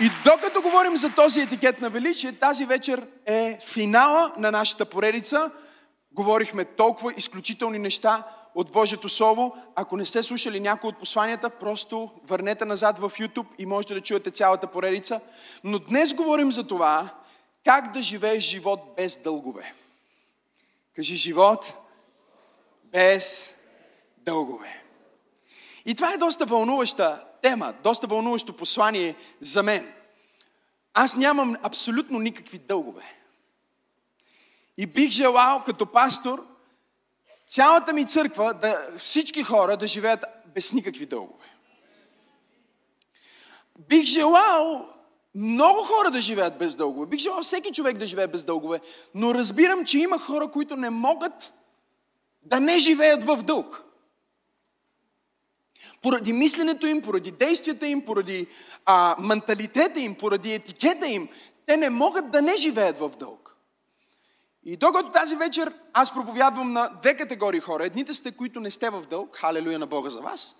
И докато говорим за този етикет на величие, тази вечер е финала на нашата поредица. Говорихме толкова изключителни неща от Божието Слово. Ако не сте слушали някои от посланията, просто върнете назад в YouTube и можете да чуете цялата поредица. Но днес говорим за това, как да живееш живот без дългове. Кажи живот без дългове. И това е доста вълнуваща тема, доста вълнуващо послание за мен. Аз нямам абсолютно никакви дългове. И бих желал като пастор цялата ми църква, да, всички хора да живеят без никакви дългове. Бих желал много хора да живеят без дългове. Бих желал всеки човек да живее без дългове. Но разбирам, че има хора, които не могат да не живеят в дълг. Поради мисленето им, поради действията им, поради а, менталитета им, поради етикета им, те не могат да не живеят в дълг. И докато тази вечер аз проповядвам на две категории хора. Едните сте, които не сте в дълг, халелуя на Бога за вас.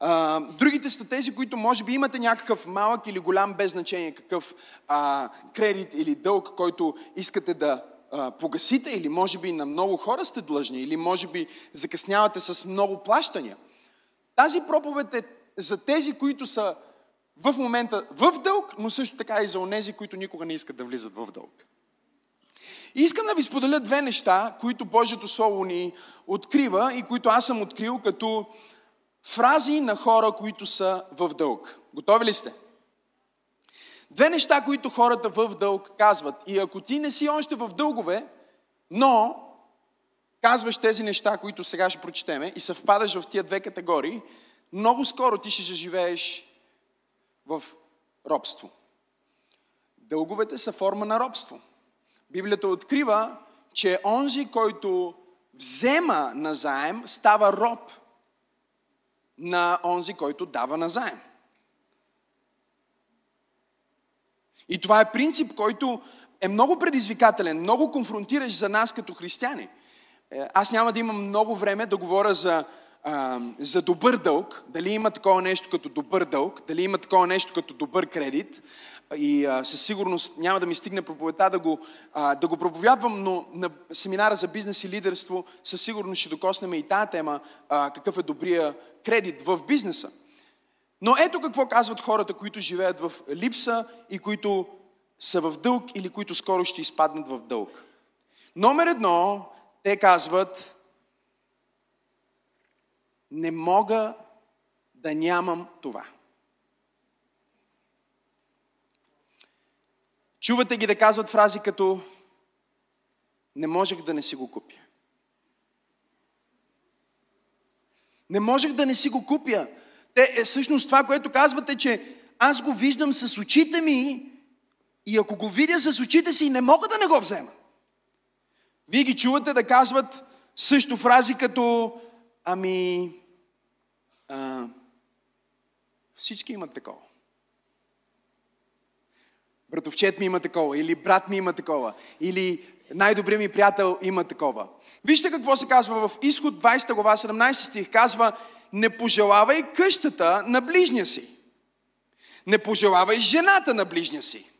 А, другите са тези, които може би имате някакъв малък или голям, без значение какъв а, кредит или дълг, който искате да а, погасите, или може би на много хора сте длъжни, или може би закъснявате с много плащания. Тази проповед е за тези, които са в момента в дълг, но също така и за онези, които никога не искат да влизат в дълг. И искам да ви споделя две неща, които Божието Слово ни открива и които аз съм открил като фрази на хора, които са в дълг. Готови ли сте? Две неща, които хората в дълг казват. И ако ти не си още в дългове, но казваш тези неща, които сега ще прочетеме и съвпадаш в тия две категории, много скоро ти ще живееш в робство. Дълговете са форма на робство. Библията открива, че онзи, който взема назаем, става роб на онзи, който дава назаем. И това е принцип, който е много предизвикателен, много конфронтиращ за нас като християни. Е, аз няма да имам много време да говоря за, за добър дълг, дали има такова нещо като добър дълг, дали има такова нещо като добър кредит. И със сигурност няма да ми стигне проповедта да го, да го проповядвам, но на семинара за бизнес и лидерство със сигурност ще докоснем и тази тема, какъв е добрия кредит в бизнеса. Но ето какво казват хората, които живеят в липса и които са в дълг или които скоро ще изпаднат в дълг. Номер едно, те казват, не мога да нямам това. Чувате ги да казват фрази като не можех да не си го купя. Не можех да не си го купя. Те, е, всъщност това, което казвате, че аз го виждам с очите ми и ако го видя с очите си, не мога да не го взема. Вие ги чувате да казват също фрази като ами а, всички имат такова. Братовчет ми има такова, или брат ми има такова, или най-добрият ми приятел има такова. Вижте какво се казва в изход 20 глава 17 стих. Казва, не пожелавай къщата на ближния си. Не пожелавай жената на ближния си.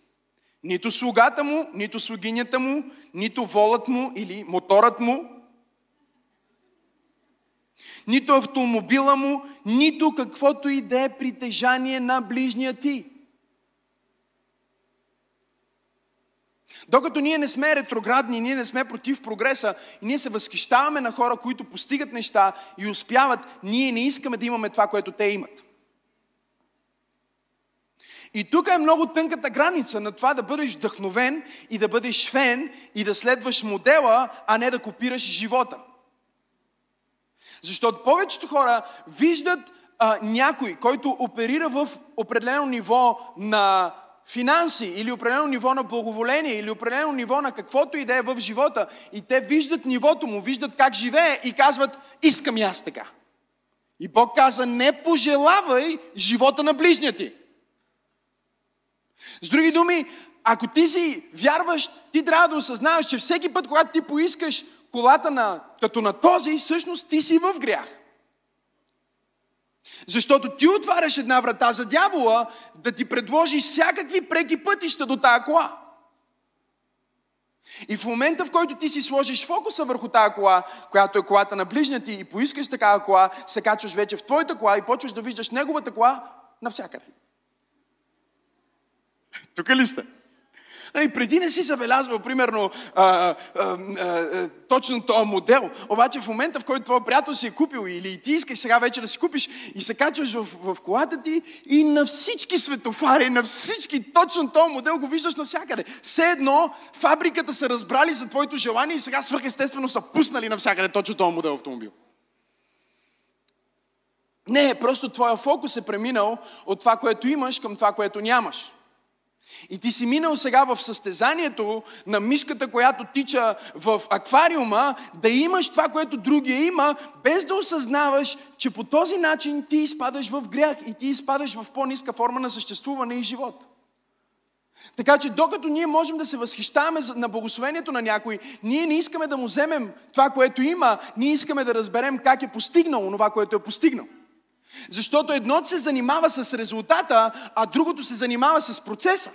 Нито слугата му, нито слугинята му, нито волът му или моторът му, нито автомобила му, нито каквото и да е притежание на ближния ти. Докато ние не сме ретроградни, ние не сме против прогреса, ние се възхищаваме на хора, които постигат неща и успяват, ние не искаме да имаме това, което те имат. И тук е много тънката граница на това да бъдеш вдъхновен и да бъдеш фен и да следваш модела, а не да копираш живота. Защото повечето хора виждат а, някой, който оперира в определено ниво на финанси или определено ниво на благоволение или определено ниво на каквото и да е в живота и те виждат нивото му, виждат как живее и казват, искам и аз така. И Бог каза, не пожелавай живота на ближния ти. С други думи, ако ти си вярваш, ти трябва да осъзнаваш, че всеки път, когато ти поискаш колата на, като на този, всъщност ти си в грях. Защото ти отваряш една врата за дявола да ти предложи всякакви преки пътища до тая кола. И в момента, в който ти си сложиш фокуса върху тази кола, която е колата на ближния ти и поискаш такава кола, се качваш вече в твоята кола и почваш да виждаш неговата кола навсякъде. Тук ли сте? Нали, преди не си забелязвал, примерно, а, а, а, точно този модел, обаче в момента, в който твой приятел си е купил или ти искаш сега вече да си купиш и се качваш в, в колата ти и на всички светофари, на всички, точно този модел го виждаш навсякъде. Все едно фабриката са разбрали за твоето желание и сега свръхестествено са пуснали навсякъде точно този модел автомобил. Не, просто твоя фокус е преминал от това, което имаш към това, което нямаш. И ти си минал сега в състезанието на мишката, която тича в аквариума, да имаш това, което другия има, без да осъзнаваш, че по този начин ти изпадаш в грях и ти изпадаш в по-ниска форма на съществуване и живот. Така че докато ние можем да се възхищаваме на благословението на някой, ние не искаме да му вземем това, което има, ние искаме да разберем как е постигнал това, което е постигнал. Защото едното се занимава с резултата, а другото се занимава с процеса.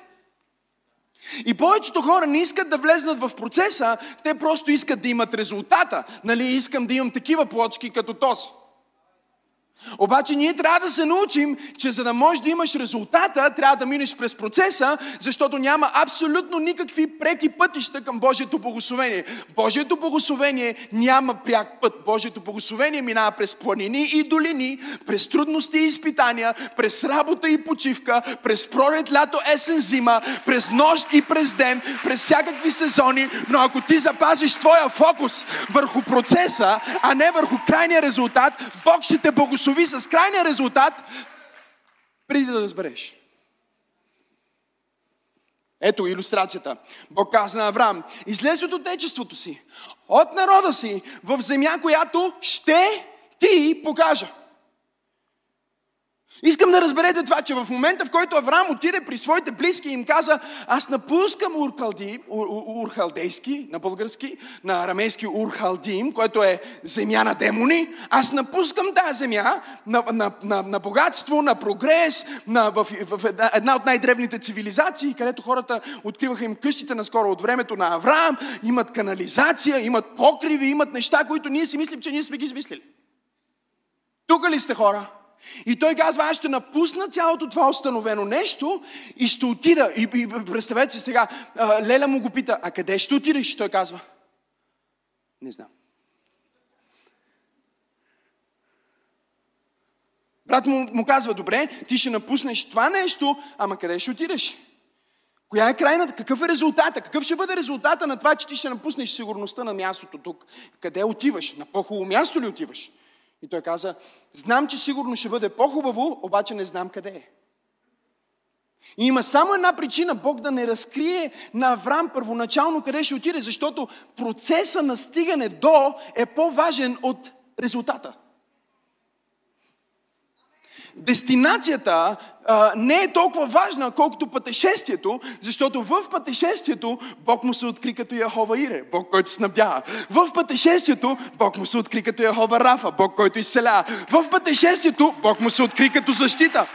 И повечето хора не искат да влезнат в процеса, те просто искат да имат резултата. Нали, искам да имам такива плочки като този. Обаче ние трябва да се научим, че за да можеш да имаш резултата, трябва да минеш през процеса, защото няма абсолютно никакви преки пътища към Божието благословение. Божието благословение няма пряк път. Божието благословение минава през планини и долини, през трудности и изпитания, през работа и почивка, през пролет, лято, есен, зима, през нощ и през ден, през всякакви сезони, но ако ти запазиш твоя фокус върху процеса, а не върху крайния резултат, Бог ще те благослови благослови с крайния резултат, преди да разбереш. Ето иллюстрацията. Бог каза на Авраам, излез от отечеството си, от народа си, в земя, която ще ти покажа. Искам да разберете това, че в момента, в който Авраам отиде при своите близки и им каза, аз напускам Урхалди, ур, Урхалдейски, на български, на арамейски Урхалдим, което е земя на демони, аз напускам тази земя на, на, на, на богатство, на прогрес, на, в, в, една, една от най-древните цивилизации, където хората откриваха им къщите наскоро от времето на Авраам, имат канализация, имат покриви, имат неща, които ние си мислим, че ние сме ги измислили. Тук ли сте хора? И той казва, аз ще напусна цялото това установено нещо и ще отида. И, и представете си сега, Леля му го пита, а къде ще отидеш? Той казва, не знам. Брат му, му казва, добре, ти ще напуснеш това нещо, ама къде ще отидеш? Коя е крайната? Какъв е резултата? Какъв ще бъде резултата на това, че ти ще напуснеш сигурността на мястото тук? Къде отиваш? На по-хубаво място ли отиваш? И той каза, знам, че сигурно ще бъде по-хубаво, обаче не знам къде е. И има само една причина Бог да не разкрие на Авраам първоначално къде ще отиде, защото процеса на стигане до е по-важен от резултата. Дестинацията а, не е толкова важна, колкото пътешествието, защото в пътешествието Бог му се откри като Яхова Ире, Бог, който снабдява. В пътешествието Бог му се откри като Яхова Рафа, Бог, който изцелява. В пътешествието Бог му се откри като защита.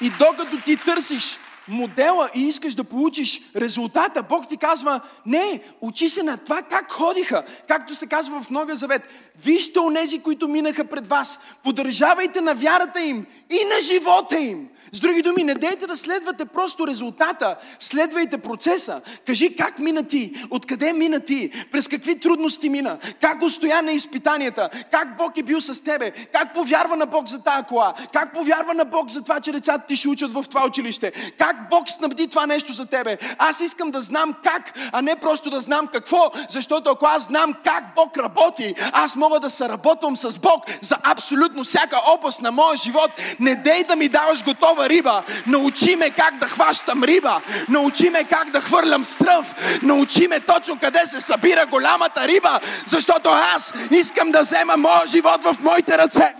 И докато ти търсиш модела и искаш да получиш резултата, Бог ти казва, не, учи се на това как ходиха, както се казва в Новия Завет. Вижте онези, които минаха пред вас, поддържавайте на вярата им и на живота им. С други думи, не дейте да следвате просто резултата, следвайте процеса. Кажи как мина ти, откъде мина ти, през какви трудности мина, как устоя на изпитанията, как Бог е бил с тебе, как повярва на Бог за тая кола, как повярва на Бог за това, че децата ти ще учат в това училище, как Бог снабди това нещо за тебе. Аз искам да знам как, а не просто да знам какво, защото ако аз знам как Бог работи, аз мога да се работвам с Бог за абсолютно всяка област на моя живот. Не дей да ми даваш готова риба. Научи ме как да хващам риба. Научи ме как да хвърлям стръв. Научи ме точно къде се събира голямата риба, защото аз искам да взема моя живот в моите ръце.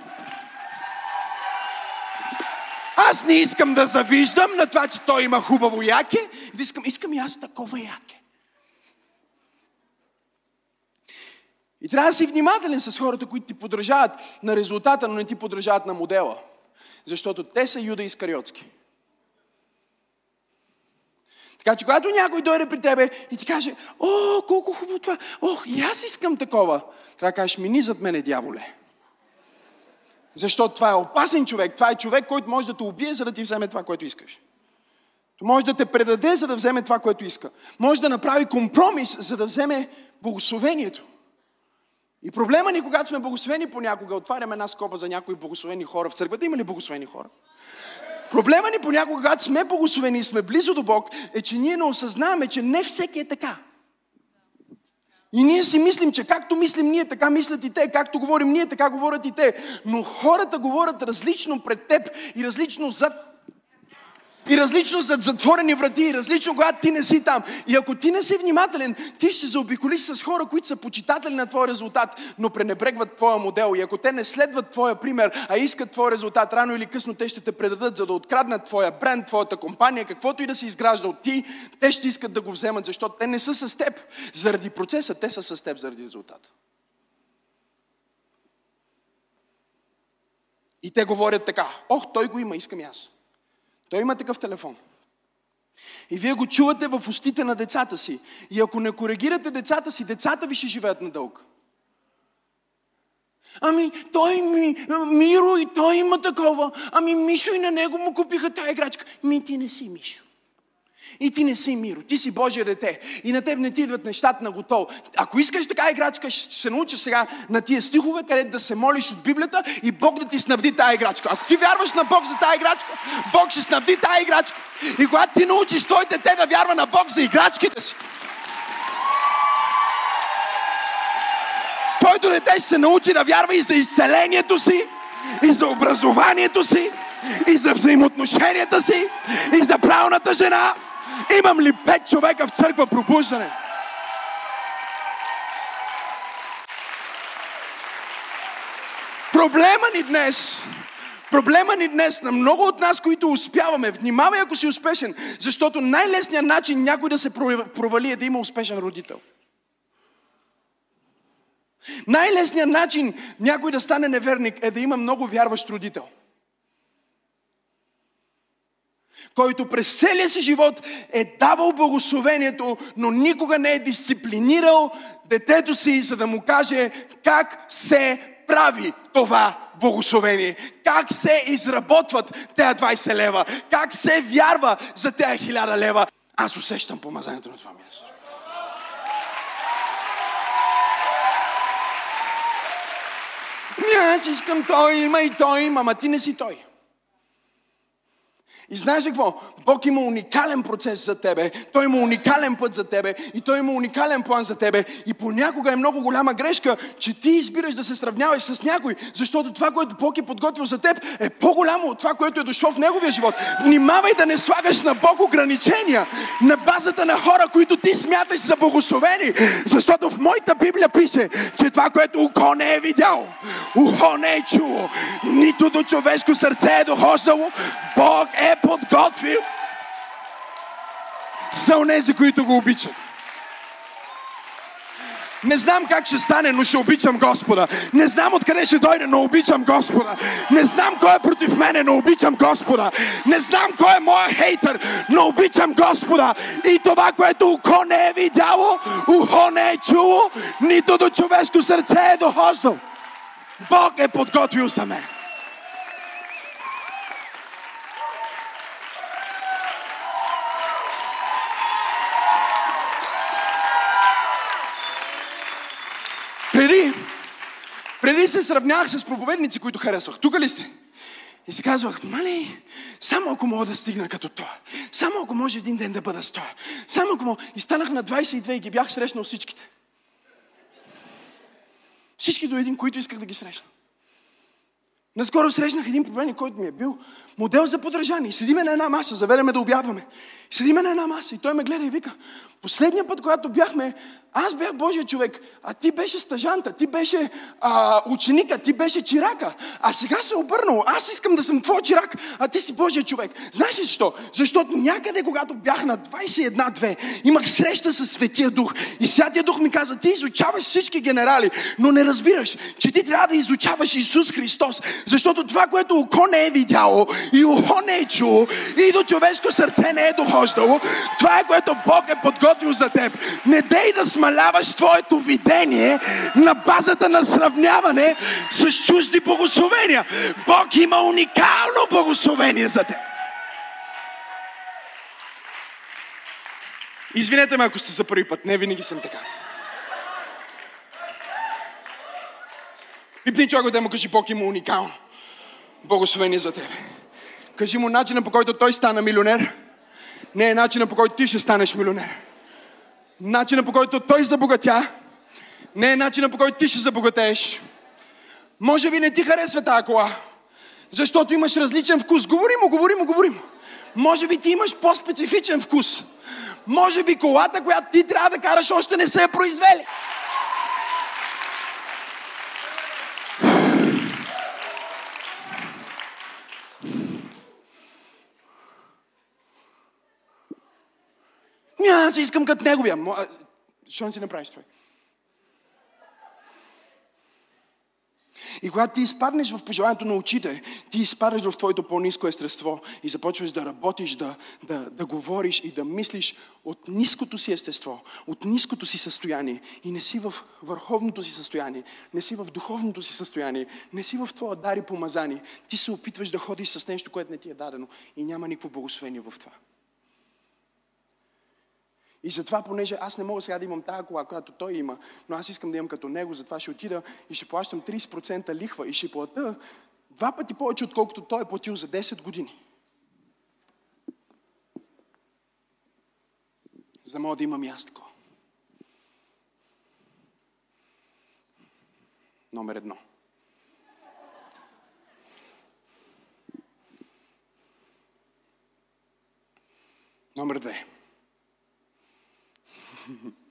Аз не искам да завиждам на това, че той има хубаво яке. Искам, искам и аз такова яке. И трябва да си внимателен с хората, които ти подражават на резултата, но не ти подражават на модела. Защото те са Юда Искариотски. Така че когато някой дойде при тебе и ти каже, о, колко хубаво това, ох, и аз искам такова, трябва да кажеш, мини зад мене, дяволе. Защото това е опасен човек, това е човек, който може да те убие, за да ти вземе това, което искаш. Може да те предаде, за да вземе това, което иска. Може да направи компромис, за да вземе благословението. И проблема ни, когато сме благословени понякога, отваряме една скоба за някои благословени хора в църквата. Има ли благословени хора? Проблема ни понякога, когато сме благословени и сме близо до Бог, е, че ние не осъзнаваме, че не всеки е така. И ние си мислим, че както мислим ние, така мислят и те, както говорим ние, така говорят и те. Но хората говорят различно пред теб и различно зад и различно зад затворени врати, различно когато ти не си там. И ако ти не си внимателен, ти ще заобиколиш с хора, които са почитатели на твоя резултат, но пренебрегват твоя модел. И ако те не следват твоя пример, а искат твоя резултат, рано или късно те ще те предадат, за да откраднат твоя бренд, твоята компания, каквото и да се изгражда от ти, те ще искат да го вземат, защото те не са с теб заради процеса, те са с теб заради резултата. И те говорят така, ох, той го има, искам и аз. Той има такъв телефон. И вие го чувате в устите на децата си. И ако не коригирате децата си, децата ви ще живеят надълго. Ами, той ми, Миро и той има такова. Ами, Мишо и на него му купиха тая играчка. Ми, ти не си Мишо. И ти не си Миро, ти си Божие дете. И на теб не ти идват нещата на готово. Ако искаш така играчка, ще се научиш сега на тия стихове, където да се молиш от Библията и Бог да ти снабди тая играчка. Ако ти вярваш на Бог за тая играчка, Бог ще снабди тая играчка. И когато ти научиш твоите дете да вярва на Бог за играчките си, твоето дете ще се научи да вярва и за изцелението си, и за образованието си, и за взаимоотношенията си, и за правилната жена, Имам ли пет човека в църква пробуждане? Проблема ни днес Проблема ни днес на много от нас, които успяваме, внимавай ако си успешен, защото най-лесният начин някой да се провали е да има успешен родител. Най-лесният начин някой да стане неверник е да има много вярващ родител. Който през целия си живот е давал благословението, но никога не е дисциплинирал детето си, за да му каже как се прави това благословение, как се изработват тези 20 лева, как се вярва за тези 1000 лева. Аз усещам помазанието на това място. Аз искам той има и той ама ти не си той. И знаеш ли какво? Бог има уникален процес за тебе, Той има уникален път за тебе и Той има уникален план за тебе. И понякога е много голяма грешка, че ти избираш да се сравняваш с някой, защото това, което Бог е подготвил за теб, е по-голямо от това, което е дошло в Неговия живот. Внимавай да не слагаш на Бог ограничения на базата на хора, които ти смяташ за благословени, защото в моята Библия пише, че това, което око не е видял, ухо не е чуло, нито до човешко сърце е дохождало, Бог е подготвил за онези, които го обичат. Не знам как ще стане, но ще обичам Господа. Не знам откъде ще дойде, но обичам Господа. Не знам кой е против мене, но обичам Господа. Не знам кой е моя хейтър, но обичам Господа. И това, което око не е видяло, ухо не е чуло, нито до човешко сърце е дохождал. Бог е подготвил за мен. Преди, преди се сравнявах с проповедници, които харесвах. Тук ли сте? И си казвах, мали, само ако мога да стигна като това. Само ако може един ден да бъда с това. Само ако мога. И станах на 22 и ги бях срещнал всичките. Всички до един, които исках да ги срещна. Наскоро срещнах един проповедник, който ми е бил модел за подражание. Седиме на една маса, заведеме да обядваме. Седиме на една маса и той ме гледа и вика, последния път, когато бяхме, Аз бях Божия човек, а ти беше стъжанта, ти беше а, ученика, ти беше чирака. А сега се обърнал. Аз искам да съм твой чирак, а ти си Божия човек. Знаеш ли защо? Защото някъде, когато бях на 21-2, имах среща с Светия Дух. И Святия Дух ми каза, ти изучаваш всички генерали, но не разбираш, че ти трябва да изучаваш Исус Христос. Защото това, което око не е видяло и ухо не е чуло и до човешко сърце не е дохождало, това е което Бог е подготвил за теб. Не дей да смаляваш твоето видение на базата на сравняване с чужди благословения. Бог има уникално благословение за теб. Извинете ме, ако сте за първи път. Не винаги съм така. Пипни човек да му кажи, Бог има уникално благословение за теб. Кажи му начина по който той стана милионер. Не е начина по който ти ще станеш милионер. Начина по който той забогатя. Не е начина по който ти ще забогатееш. Може би не ти харесва тази кола. Защото имаш различен вкус. Говори му, говори му, говори му. Може би ти имаш по-специфичен вкус. Може би колата, която ти трябва да караш, още не се е произвели. Ня, аз искам като неговия. Що не си направиш това? И когато ти изпаднеш в пожеланието на очите, ти изпадаш в твоето по-низко естество и започваш да работиш, да, да, да говориш и да мислиш от ниското си естество, от ниското си състояние и не си в върховното си състояние, не си в духовното си състояние, не си в твоя дари помазани. Ти се опитваш да ходиш с нещо, което не ти е дадено и няма никакво благословение в това. И затова, понеже аз не мога сега да имам тази кола, която той има, но аз искам да имам като него, затова ще отида и ще плащам 30% лихва и ще плата два пъти повече, отколкото той е платил за 10 години. За да мога да имам ясно. Номер едно. Номер две.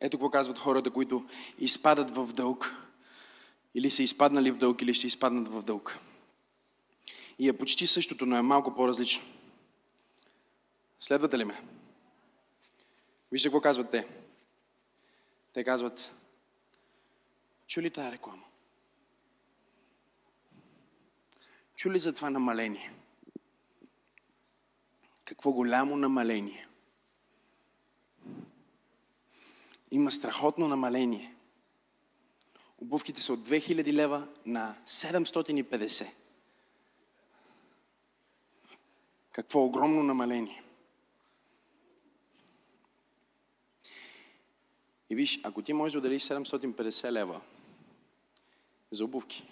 Ето какво казват хората, които изпадат в дълг, или са изпаднали в дълг, или ще изпаднат в дълг. И е почти същото, но е малко по-различно. Следвате ли ме? Вижте какво казват те. Те казват, чули тая реклама? Чули за това намаление? Какво голямо намаление? Има страхотно намаление. Обувките са от 2000 лева на 750. Какво огромно намаление. И виж, ако ти можеш да отделиш 750 лева за обувки,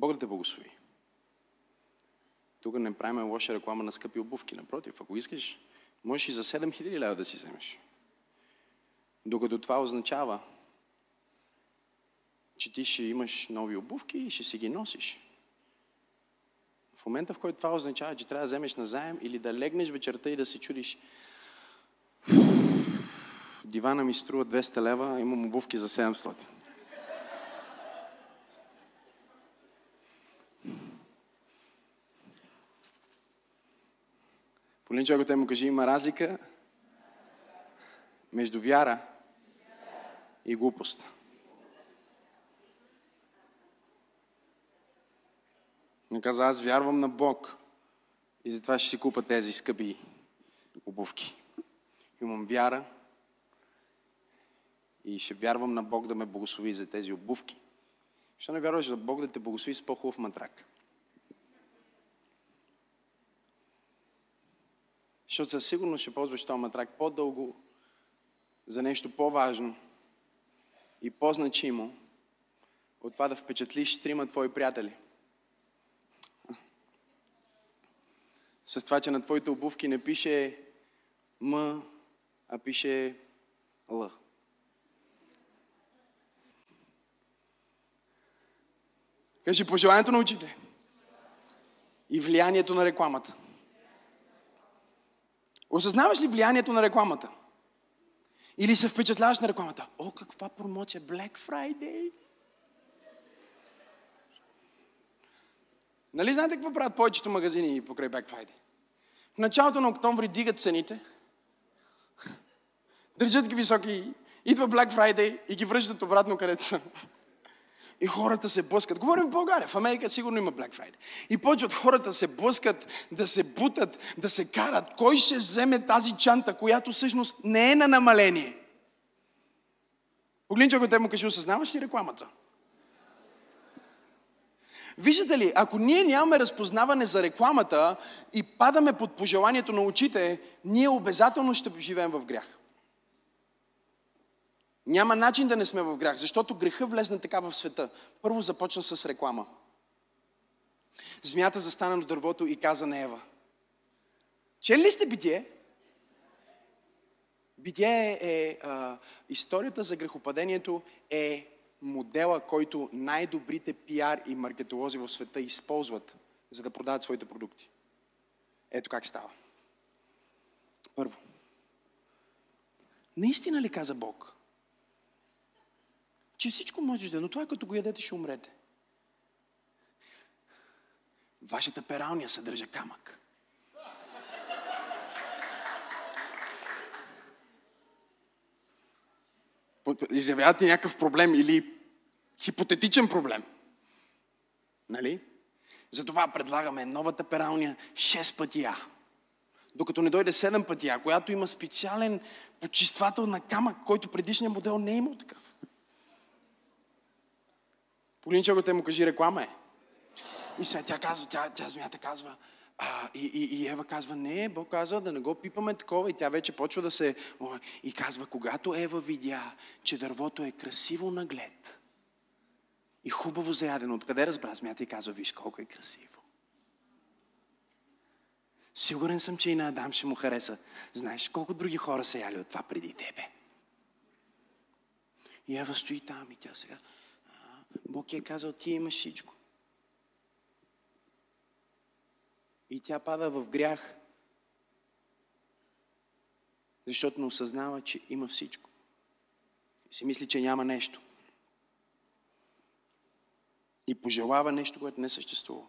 Бог да те благослови. Тук не правим лоша реклама на скъпи обувки. Напротив, ако искаш, можеш и за 7000 лева да си вземеш. Докато това означава, че ти ще имаш нови обувки и ще си ги носиш. В момента, в който това означава, че трябва да вземеш назаем или да легнеш вечерта и да се чудиш, дивана ми струва 200 лева, имам обувки за 700. Полин човекът му кажи, има разлика между вяра и глупост. Не каза, аз вярвам на Бог и затова ще си купа тези скъпи обувки. Имам вяра и ще вярвам на Бог да ме благослови за тези обувки. Защо не вярваш да Бог да те благослови с по-хубав матрак? Защото със сигурност ще ползваш този матрак по-дълго за нещо по-важно и по-значимо от това да впечатлиш трима твои приятели. С това, че на твоите обувки не пише М, а пише Л. Кажи пожеланието на учите И влиянието на рекламата. Осъзнаваш ли влиянието на рекламата? Или се впечатляваш на рекламата? О, каква промоция! Black Friday! Нали знаете какво правят повечето магазини покрай Black Friday? В началото на октомври дигат цените, държат ги високи, идва Black Friday и ги връщат обратно където са. И хората се блъскат. Говорим в България, в Америка сигурно има Black Friday. И почват хората да се блъскат, да се бутат, да се карат. Кой ще вземе тази чанта, която всъщност не е на намаление? Погледни, ако те му кажи, осъзнаваш ли рекламата? Виждате ли, ако ние нямаме разпознаване за рекламата и падаме под пожеланието на очите, ние обязателно ще живеем в грях. Няма начин да не сме в грях, защото греха влезна така в света. Първо започна с реклама. Змията застана на дървото и каза на Ева. Чели ли сте битие? Битие е, а, историята за грехопадението е модела, който най-добрите пиар и маркетолози в света използват, за да продават своите продукти. Ето как става. Първо. Наистина ли каза Бог? Че всичко можеш да, но това като го ядете ще умрете. Вашата пералния съдържа камък. изявявате някакъв проблем или хипотетичен проблем. Нали? Затова предлагаме новата пералня 6 пъти А. Докато не дойде 7 пъти А, която има специален почиствател на камък, който предишният модел не е имал такъв. Погледни те му кажи реклама е. И сега тя казва, тя, тя змията казва, а, и, и, и Ева казва, не, Бог казва да не го пипаме такова. И тя вече почва да се... И казва, когато Ева видя, че дървото е красиво наглед и хубаво заядено, откъде разбра смята и казва, виж колко е красиво. Сигурен съм, че и на Адам ще му хареса. Знаеш колко други хора са яли от това преди тебе. И Ева стои там и тя сега... Бог е казал, ти имаш всичко. И тя пада в грях, защото не осъзнава, че има всичко. И си мисли, че няма нещо. И пожелава нещо, което не съществува.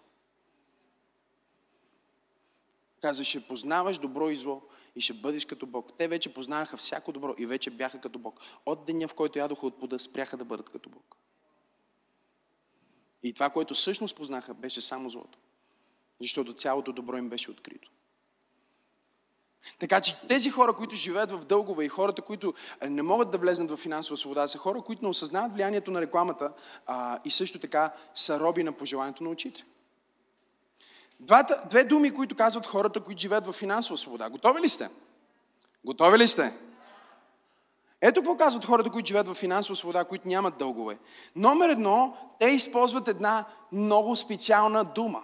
Каза, ще познаваш добро и зло и ще бъдеш като Бог. Те вече познаваха всяко добро и вече бяха като Бог. От деня, в който ядоха от плода, спряха да бъдат като Бог. И това, което всъщност познаха, беше само злото защото цялото добро им беше открито. Така че тези хора, които живеят в дългове и хората, които не могат да влезнат в финансова свобода, са хора, които не осъзнават влиянието на рекламата а, и също така са роби на пожеланието на очите. Двата, две думи, които казват хората, които живеят в финансова свобода. Готови ли сте? Готови ли сте? Ето какво казват хората, които живеят в финансова свобода, които нямат дългове. Номер едно, те използват една много специална дума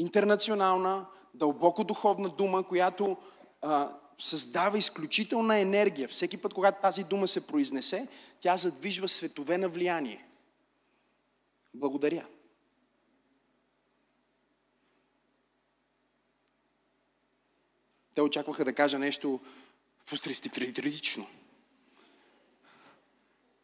интернационална, дълбоко духовна дума, която а, създава изключителна енергия. Всеки път, когато тази дума се произнесе, тя задвижва светове на влияние. Благодаря. Те очакваха да кажа нещо фустристифритично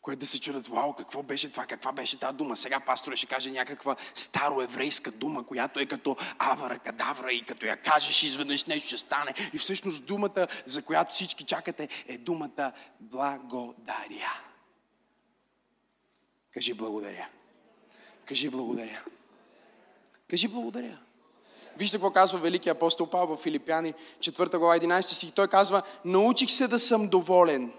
което да се чудят, вау, какво беше това, каква беше тази дума. Сега пастора ще каже някаква староеврейска дума, която е като авара, кадавра и като я кажеш изведнъж нещо ще стане. И всъщност думата, за която всички чакате, е думата благодаря. Кажи благодаря. Кажи благодаря. Кажи благодаря. Вижте какво казва великия апостол Павел в Филипяни, 4 глава 11 стих. Той казва, научих се да съм доволен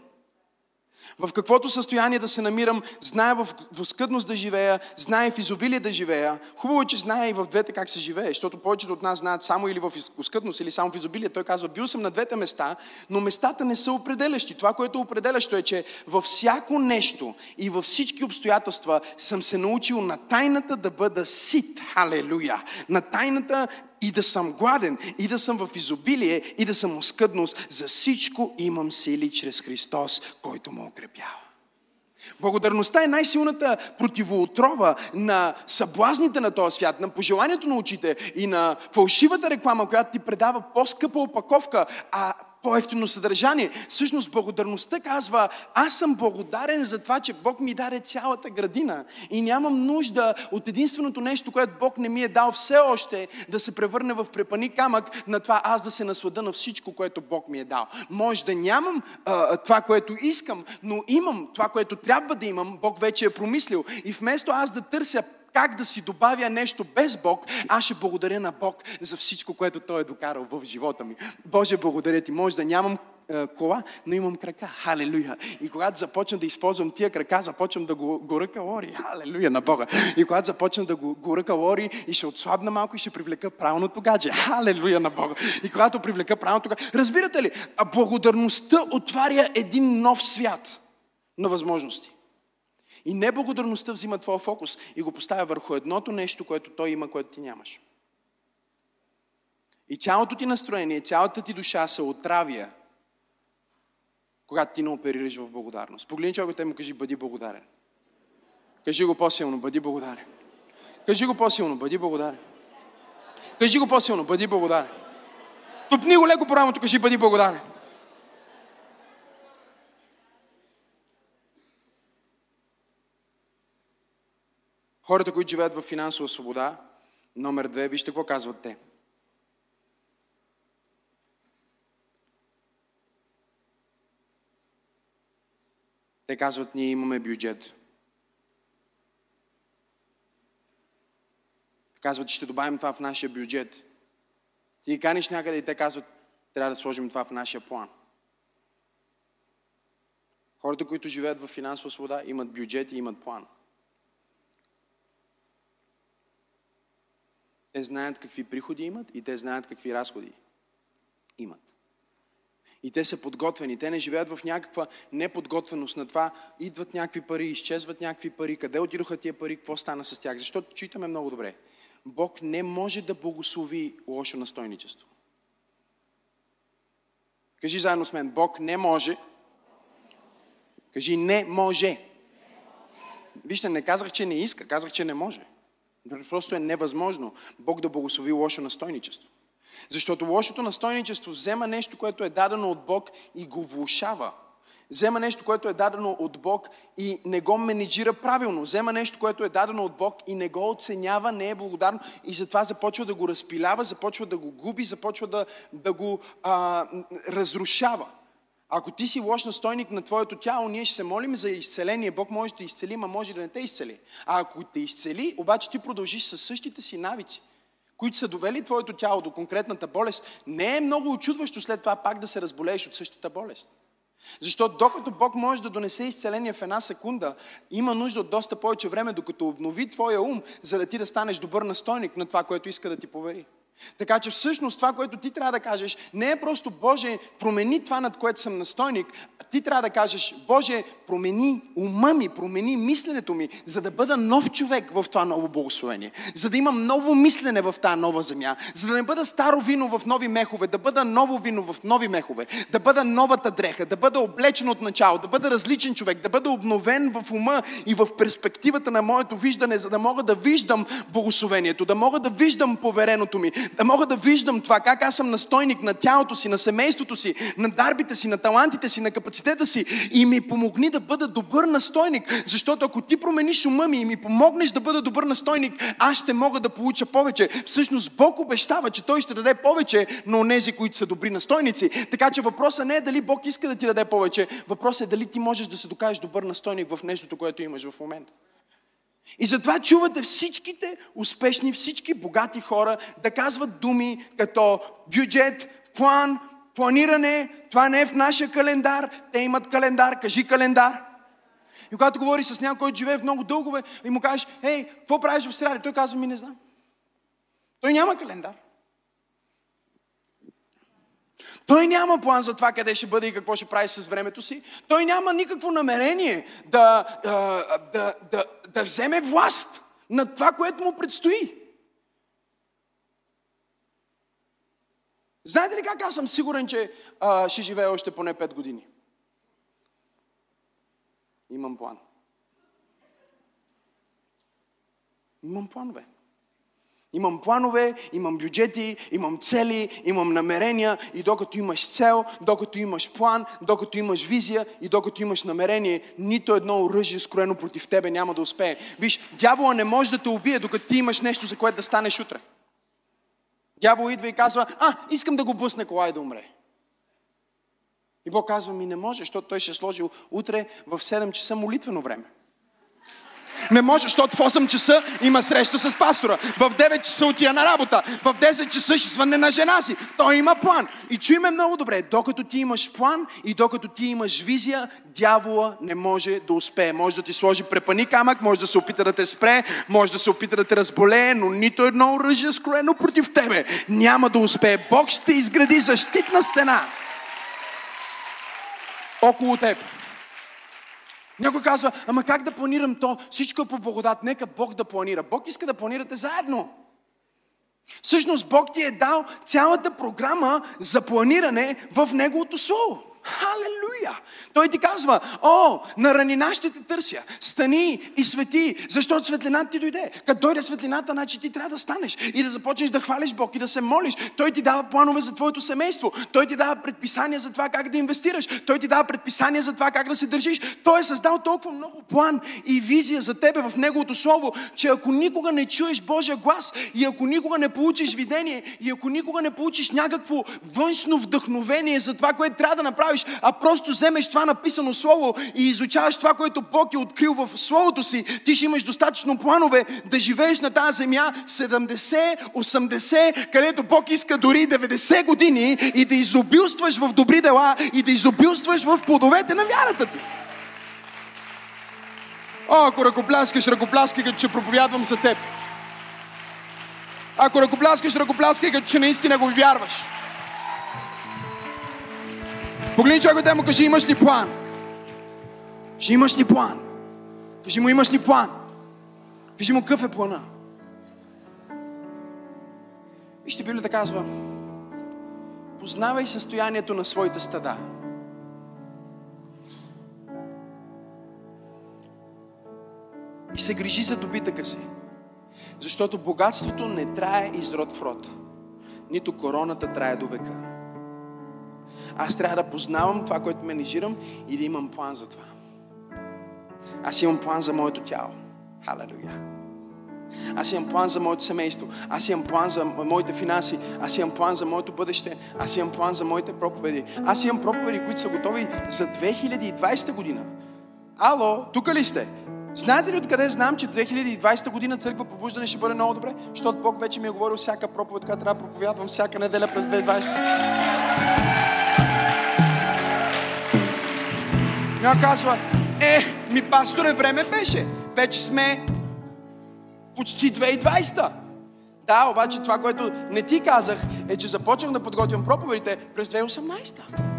в каквото състояние да се намирам, зная в, в скъдност да живея, знае в изобилие да живея. Хубаво е, че знае и в двете как се живее, защото повечето от нас знаят само или в скъдност, или само в изобилие. Той казва, бил съм на двете места, но местата не са определящи. Това, което е определящо е, че във всяко нещо и във всички обстоятелства съм се научил на тайната да бъда сит. Халелуя! На тайната и да съм гладен, и да съм в изобилие, и да съм оскъдност. За всичко имам сили чрез Христос, който ме укрепява. Благодарността е най-силната противоотрова на съблазните на този свят, на пожеланието на очите и на фалшивата реклама, която ти предава по-скъпа опаковка, а по-ефтино съдържание. Всъщност благодарността казва, аз съм благодарен за това, че Бог ми даде цялата градина и нямам нужда от единственото нещо, което Бог не ми е дал все още да се превърне в препани камък на това аз да се наслада на всичко, което Бог ми е дал. Може да нямам а, това, което искам, но имам това, което трябва да имам, Бог вече е промислил. И вместо аз да търся как да си добавя нещо без Бог, аз ще благодаря на Бог за всичко, което Той е докарал в живота ми. Боже, благодаря ти. Може да нямам е, кола, но имам крака. Халелуя. И когато започна да използвам тия крака, започвам да го, го ръка лори. Халелуя на Бога. И когато започна да го, го ръка лори и ще отслабна малко и ще привлека правилното гадже. Халелуя на Бога. И когато привлека правилното гадже. Разбирате ли, благодарността отваря един нов свят на възможности. И неблагодарността взима твоя фокус и го поставя върху едното нещо, което той има, което ти нямаш. И цялото ти настроение, цялата ти душа се отравя, когато ти не оперираш в благодарност. Погледни човекът и му кажи, бъди благодарен. Кажи го по-силно, бъди благодарен. Кажи го по-силно, бъди благодарен. Кажи го по-силно, бъди благодарен. Тупни го леко по рамото, кажи, бъди благодарен. Хората, които живеят в финансова свобода, номер две, вижте какво казват те. Те казват, ние имаме бюджет. Казват, че ще добавим това в нашия бюджет. Ти каниш някъде и те казват, трябва да сложим това в нашия план. Хората, които живеят в финансова свобода, имат бюджет и имат план. Те знаят какви приходи имат и те знаят какви разходи имат. И те са подготвени. Те не живеят в някаква неподготвеност на това. Идват някакви пари, изчезват някакви пари. Къде отидоха тия пари? Какво стана с тях? Защото читаме много добре. Бог не може да благослови лошо настойничество. Кажи заедно с мен. Бог не може. Кажи не може. Вижте, не казах, че не иска, казах, че не може. Просто е невъзможно Бог да благослови лошо настойничество. Защото лошото настойничество взема нещо, което е дадено от Бог и го влушава. Взема нещо, което е дадено от Бог и не го менеджира правилно. Взема нещо, което е дадено от Бог и не го оценява, не е благодарно и затова започва да го разпилява, започва да го губи, започва да, да го а, разрушава. Ако ти си лош настойник на твоето тяло, ние ще се молим за изцеление. Бог може да изцели, а може да не те изцели. А ако те изцели, обаче ти продължиш със същите си навици, които са довели твоето тяло до конкретната болест, не е много очудващо след това пак да се разболееш от същата болест. Защото докато Бог може да донесе изцеление в една секунда, има нужда от доста повече време, докато обнови твоя ум, за да ти да станеш добър настойник на това, което иска да ти повери. Така че всъщност това, което ти трябва да кажеш, не е просто Боже, промени това, над което съм настойник. Ти трябва да кажеш, Боже, промени ума ми, промени мисленето ми, за да бъда нов човек в това ново благословение. За да имам ново мислене в тази нова земя. За да не бъда старо вино в нови мехове, да бъда ново вино в нови мехове. Да бъда новата дреха, да бъда облечен от начало, да бъда различен човек, да бъда обновен в ума и в перспективата на моето виждане, за да мога да виждам благословението, да мога да виждам повереното ми, да мога да виждам това, как аз съм настойник на тялото си, на семейството си, на дарбите си, на талантите си, на капацитета си и ми помогни да бъда добър настойник. Защото ако ти промениш ума ми и ми помогнеш да бъда добър настойник, аз ще мога да получа повече. Всъщност Бог обещава, че Той ще даде повече на онези, които са добри настойници. Така че въпросът не е дали Бог иска да ти даде повече, въпросът е дали ти можеш да се докажеш добър настойник в нещото, което имаш в момента. И затова чувате всичките успешни, всички богати хора да казват думи като бюджет, план, планиране, това не е в нашия календар, те имат календар, кажи календар. И когато говори с някой, който живее в много дългове, и му кажеш, ей, какво правиш в сряда? Той казва, ми не знам. Той няма календар. Той няма план за това къде ще бъде и какво ще прави с времето си. Той няма никакво намерение да, да, да, да, да вземе власт на това, което му предстои. Знаете ли как аз съм сигурен, че а, ще живее още поне 5 години? Имам план. Имам планове. Имам планове, имам бюджети, имам цели, имам намерения и докато имаш цел, докато имаш план, докато имаш визия и докато имаш намерение, нито едно оръжие скроено против тебе няма да успее. Виж, дявола не може да те убие, докато ти имаш нещо, за което да станеш утре. Дявол идва и казва, а, искам да го бъсне кола и да умре. И Бог казва ми, не може, защото той ще е сложил утре в 7 часа молитвено време. Не може, защото в 8 часа има среща с пастора. В 9 часа отива на работа. В 10 часа ще свънне на жена си. Той има план. И чуй ме много добре. Докато ти имаш план и докато ти имаш визия, дявола не може да успее. Може да ти сложи препани камък, може да се опита да те спре, може да се опита да те разболее, но нито едно оръжие скроено против тебе няма да успее. Бог ще изгради защитна стена около теб. Някой казва, ама как да планирам то? Всичко е по благодат. Нека Бог да планира. Бог иска да планирате заедно. Всъщност Бог ти е дал цялата програма за планиране в Неговото Слово. Халелуя! Той ти казва, о, на ранина ще те търся. Стани и свети, защото светлината ти дойде. Като дойде светлината, значи ти трябва да станеш и да започнеш да хвалиш Бог и да се молиш. Той ти дава планове за твоето семейство. Той ти дава предписания за това как да инвестираш. Той ти дава предписания за това как да се държиш. Той е създал толкова много план и визия за тебе в Неговото Слово, че ако никога не чуеш Божия глас и ако никога не получиш видение и ако никога не получиш някакво външно вдъхновение за това, което трябва да направиш, а просто вземеш това написано слово и изучаваш това, което Бог е открил в Словото си, ти ще имаш достатъчно планове да живееш на тази земя 70, 80, където Бог иска дори 90 години и да изобилстваш в добри дела и да изобилстваш в плодовете на вярата ти. О, ако ръкопляскаш, ръкопляскай, като че проповядвам за теб. Ако ръкопляскаш, ръкопляскай, като че наистина го вярваш. Погледни човекът му кажи, имаш ли план? Ще имаш ли план? Кажи му, имаш ли план? Кажи му, какъв е плана? Вижте, Библията казва, познавай състоянието на своите стада. И се грижи за добитъка си. Защото богатството не трае из род в род. Нито короната трае до века. Аз трябва да познавам това, което менежирам и да имам план за това. Аз имам план за моето тяло. Халелуя. Аз имам план за моето семейство. Аз имам план за моите финанси. Аз имам план за моето бъдеще. Аз имам план за моите проповеди. Аз имам проповеди, които са готови за 2020 година. Ало, тук ли сте? Знаете ли откъде знам, че 2020 година църква пробуждане ще бъде много добре? Защото Бог вече ми е говорил всяка проповед, която трябва да проповядвам всяка неделя през 2020. Тя казва, е, ми пасторе, време беше. Вече сме почти 2020. Да, обаче това, което не ти казах, е, че започнах да подготвям проповедите през 2018.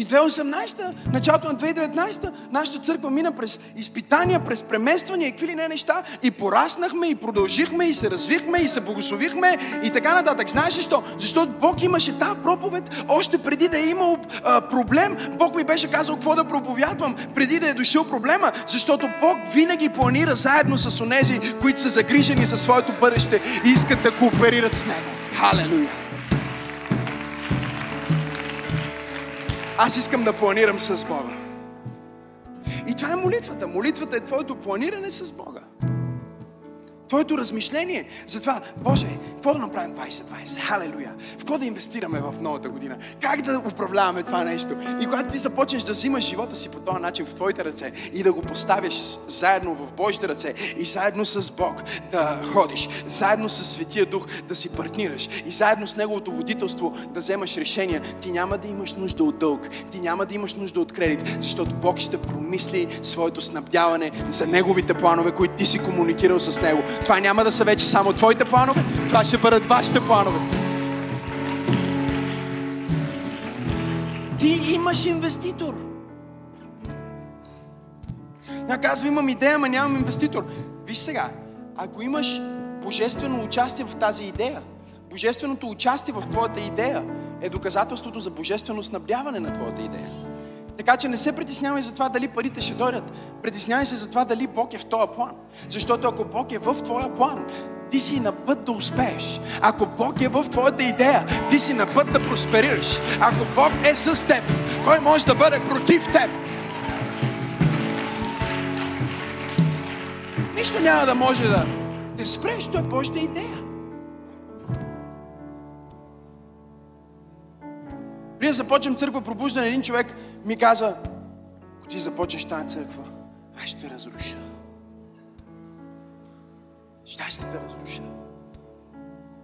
И 2018, началото на 2019, нашата църква мина през изпитания, през премествания и какви ли не неща. И пораснахме, и продължихме, и се развихме, и се благословихме, и така нататък. Знаеш ли що? Защото Бог имаше тази проповед още преди да е имал а, проблем. Бог ми беше казал какво да проповядвам, преди да е дошъл проблема. Защото Бог винаги планира заедно с онези, които са загрижени за своето бъдеще и искат да кооперират с Него. Халелуя! Аз искам да планирам с Бога. И това е молитвата. Молитвата е твоето планиране с Бога. Твоето размишление за това, Боже, какво да направим 2020? Халелуя! В какво да инвестираме в новата година? Как да управляваме това нещо? И когато ти започнеш да взимаш живота си по този начин в твоите ръце и да го поставиш заедно в Божите ръце и заедно с Бог да ходиш, заедно с Светия Дух да си партнираш и заедно с Неговото водителство да вземаш решения, ти няма да имаш нужда от дълг, ти няма да имаш нужда от кредит, защото Бог ще промисли своето снабдяване за Неговите планове, които ти си комуникирал с Него това няма да са вече само твоите планове, това ще бъдат вашите планове. Ти имаш инвеститор. Я казва, имам идея, ама нямам инвеститор. Виж сега, ако имаш божествено участие в тази идея, божественото участие в твоята идея е доказателството за божествено снабдяване на твоята идея. Така че не се притеснявай за това дали парите ще дойдат. Притеснявай се за това дали Бог е в този план. Защото ако Бог е в твоя план, ти си на път да успееш. Ако Бог е в твоята идея, ти си на път да просперираш. Ако Бог е с теб, кой може да бъде против теб? Нищо няма да може да те спреш, това е Божията идея. Преди да започнем църква пробуждане, един човек ми каза, ако ти започнеш тази църква, аз ще те разруша. Ще ще те разруша.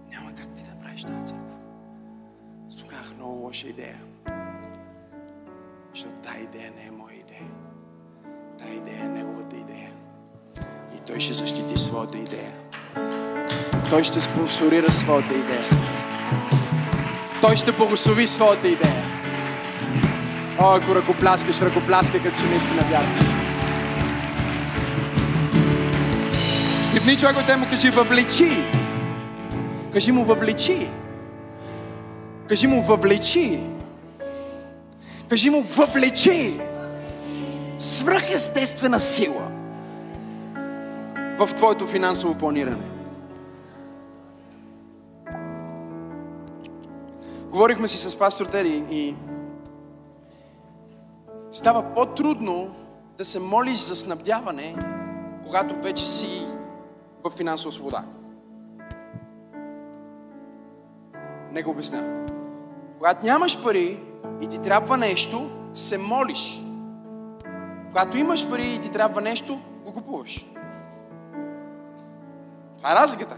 Няма как ти да правиш тази църква. Казах, много лоша идея. Защото тази идея не е моя идея. Тази идея е неговата идея. И той ще защити своята идея. Той ще спонсорира своята идея. Той ще благослови своята идея. О, ако ръкопляскаш, ръкопляскай, като че наистина вярваш. Кивни човек от му кажи, въвлечи. Кажи му, въвлечи. Кажи му, въвлечи. Кажи му, въвлечи. Свръхестествена сила в твоето финансово планиране. Говорихме си с пастор Тери и става по-трудно да се молиш за снабдяване, когато вече си в финансова свобода. Не го обясня. Когато нямаш пари и ти трябва нещо, се молиш. Когато имаш пари и ти трябва нещо, го купуваш. Това е разликата.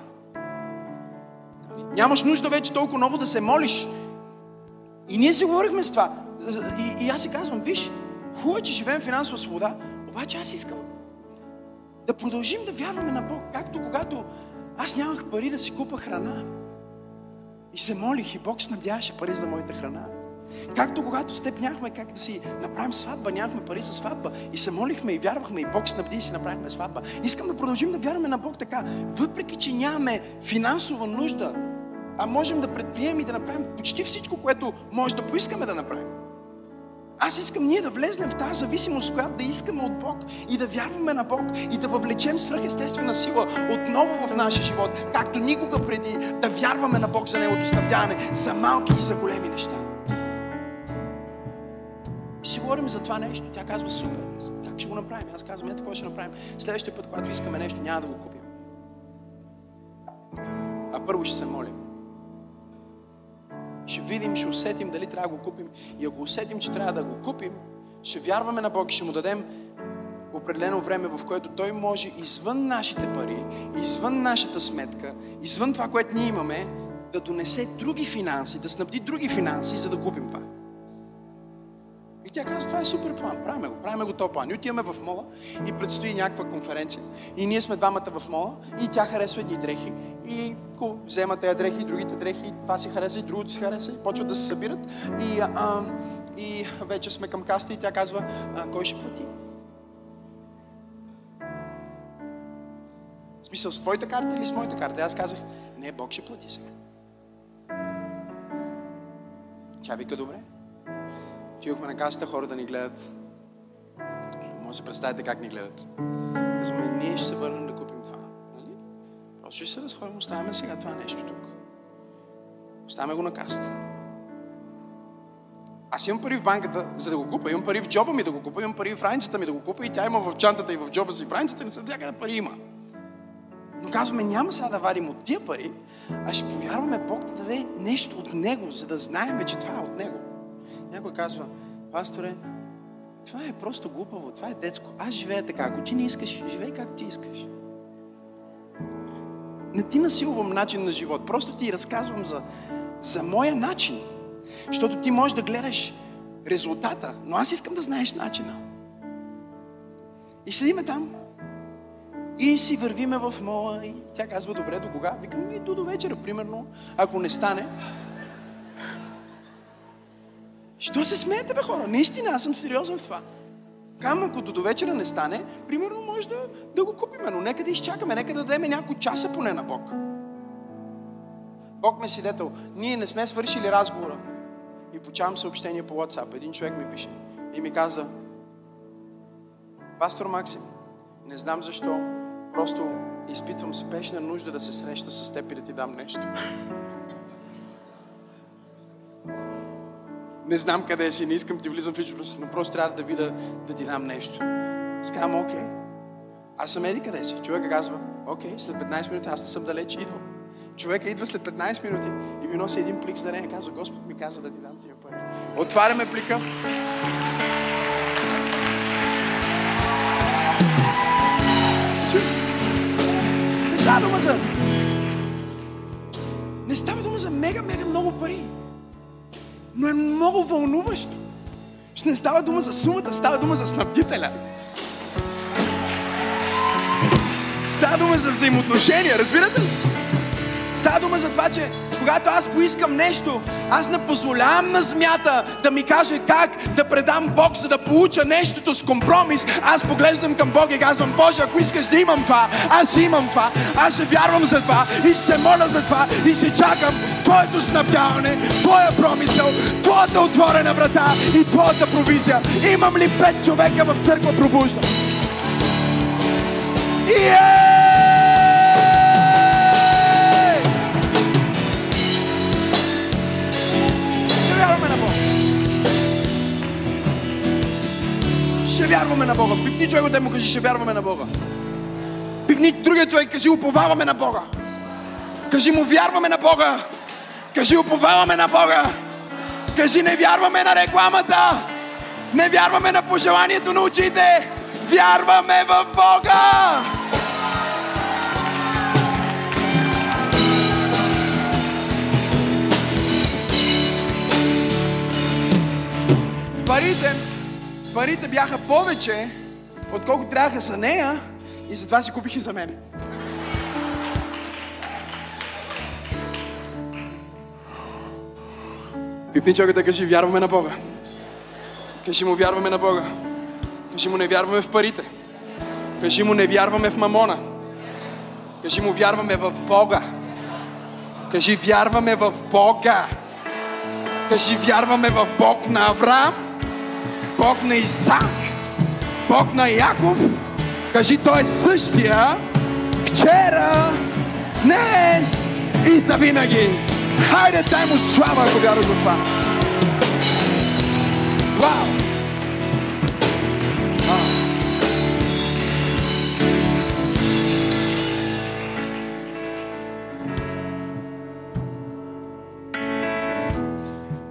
Нямаш нужда вече толкова много да се молиш. И ние си говорихме с това. И, и аз си казвам, виж, хубаво е, че живеем финансова свобода, обаче аз искам да продължим да вярваме на Бог, както когато аз нямах пари да си купа храна. И се молих и Бог снабдяваше пари за моята храна. Както когато с теб нямахме как да си направим сватба, нямахме пари за сватба и се молихме и вярвахме и Бог снабди и си направихме сватба. Искам да продължим да вярваме на Бог така, въпреки че нямаме финансова нужда, а можем да предприемем и да направим почти всичко, което може да поискаме да направим. Аз искам ние да влезнем в тази зависимост, която да искаме от Бог и да вярваме на Бог и да въвлечем свръхестествена сила отново в нашия живот, както никога преди, да вярваме на Бог за Неговото снабдяване, за малки и за големи неща. И си говорим за това нещо. Тя казва, супер, как ще го направим? Аз казвам, ето какво ще направим. Следващия път, когато искаме нещо, няма да го купим. А първо ще се молим. Ще видим, ще усетим дали трябва да го купим. И ако усетим, че трябва да го купим, ще вярваме на Бог и ще му дадем определено време, в което Той може извън нашите пари, извън нашата сметка, извън това, което ние имаме, да донесе други финанси, да снабди други финанси, за да купим това. И тя каза, това е супер план, правиме го, правиме го този план. И отиваме в мола и предстои някаква конференция. И ние сме двамата в мола и тя харесва едни дрехи. И ко, взема тези дрехи, другите дрехи, това си хареса, и другото си хареса, и почват да се събират. И, а, и вече сме към каста и тя казва, а, кой ще плати? В смисъл, с твоята карта или с моята карта? Аз казах, не, Бог ще плати сега. Тя вика, добре. Отидохме на касата, хората ни гледат. Може да се представите как ни гледат. Казваме, ние ще се върнем да купим това. Нали? Просто ще се разходим, оставяме сега това нещо тук. Оставяме го на каста. Аз имам пари в банката, за да го купа. Имам пари в джоба ми да го купа. Имам пари в раницата ми да го купа. И тя има в чантата и в джоба си. В раницата не са някъде пари има. Но казваме, няма сега да варим от тия пари, а ще повярваме Бог да даде нещо от Него, за да знаем, че това е от Него. Някой казва, пасторе, това е просто глупаво, това е детско. Аз живея така. Ако ти не искаш, живей както ти искаш. Не ти насилвам начин на живот. Просто ти разказвам за, за моя начин. Защото ти можеш да гледаш резултата, но аз искам да знаеш начина. И седиме там. И си вървиме в мола и тя казва, добре, до кога? Викам, и до, вечера, примерно. Ако не стане, Що се смеете, бе, хора? Наистина, аз съм сериозен в това. Кам, ако до вечера не стане, примерно може да, да го купим, но нека да изчакаме, нека да дадем няколко часа поне на Бог. Бог ме е свидетел. Ние не сме свършили разговора. И получавам съобщение по WhatsApp. Един човек ми пише. и ми каза, Пастор Максим, не знам защо, просто изпитвам спешна нужда да се среща с теб и да ти дам нещо. Не знам къде си, не искам ти влизам в личност, но просто трябва да видя да ти дам нещо. Сказвам, окей. Аз съм еди къде си. Човека казва, окей, след 15 минути аз не съм далеч, идвам. Човека идва след 15 минути и ми носи един плик с дарение. Казва, Господ ми каза да ти дам тия пари. Отваряме плика. Не става дума за... Не става дума за мега, мега много пари. Но е много вълнуващо. Ще не става дума за сумата, става дума за снабдителя. Става дума за взаимоотношения, разбирате ли? Става дума за това, че когато аз поискам нещо, аз не позволявам на змята да ми каже как да предам Бог, за да получа нещото с компромис. Аз поглеждам към Бог и казвам, Боже, ако искаш да имам това, аз имам това, аз ще вярвам за това и ще се моля за това и ще чакам Твоето снабдяване, Твоя промисъл, Твоята отворена врата и Твоята провизия. Имам ли пет човека в църква пробужда? Yeah! Ще вярваме на Бога. Пипни човек от му кажи, ще вярваме на Бога. Пипни другия човек, кажи, уповаваме на Бога. Кажи му, вярваме на Бога. Кажи, уповаваме на Бога. Кажи, не вярваме на рекламата. Не вярваме на пожеланието на очите. Вярваме в Бога. Парите, парите бяха повече, отколкото трябваха за нея и затова си купих и за мен. Пипни човека кажи, вярваме на Бога. Кажи му, вярваме на Бога. Кажи му, не вярваме в парите. Кажи му, не вярваме в мамона. Кажи му, вярваме в Бога. Кажи, вярваме в Бога. Кажи, вярваме в Бог на Авраам, Бог на Исак, Бог на Яков. Кажи, Той е същия вчера, днес и завинаги. Хайде, дай му слава, ако вярваш в това. Вау!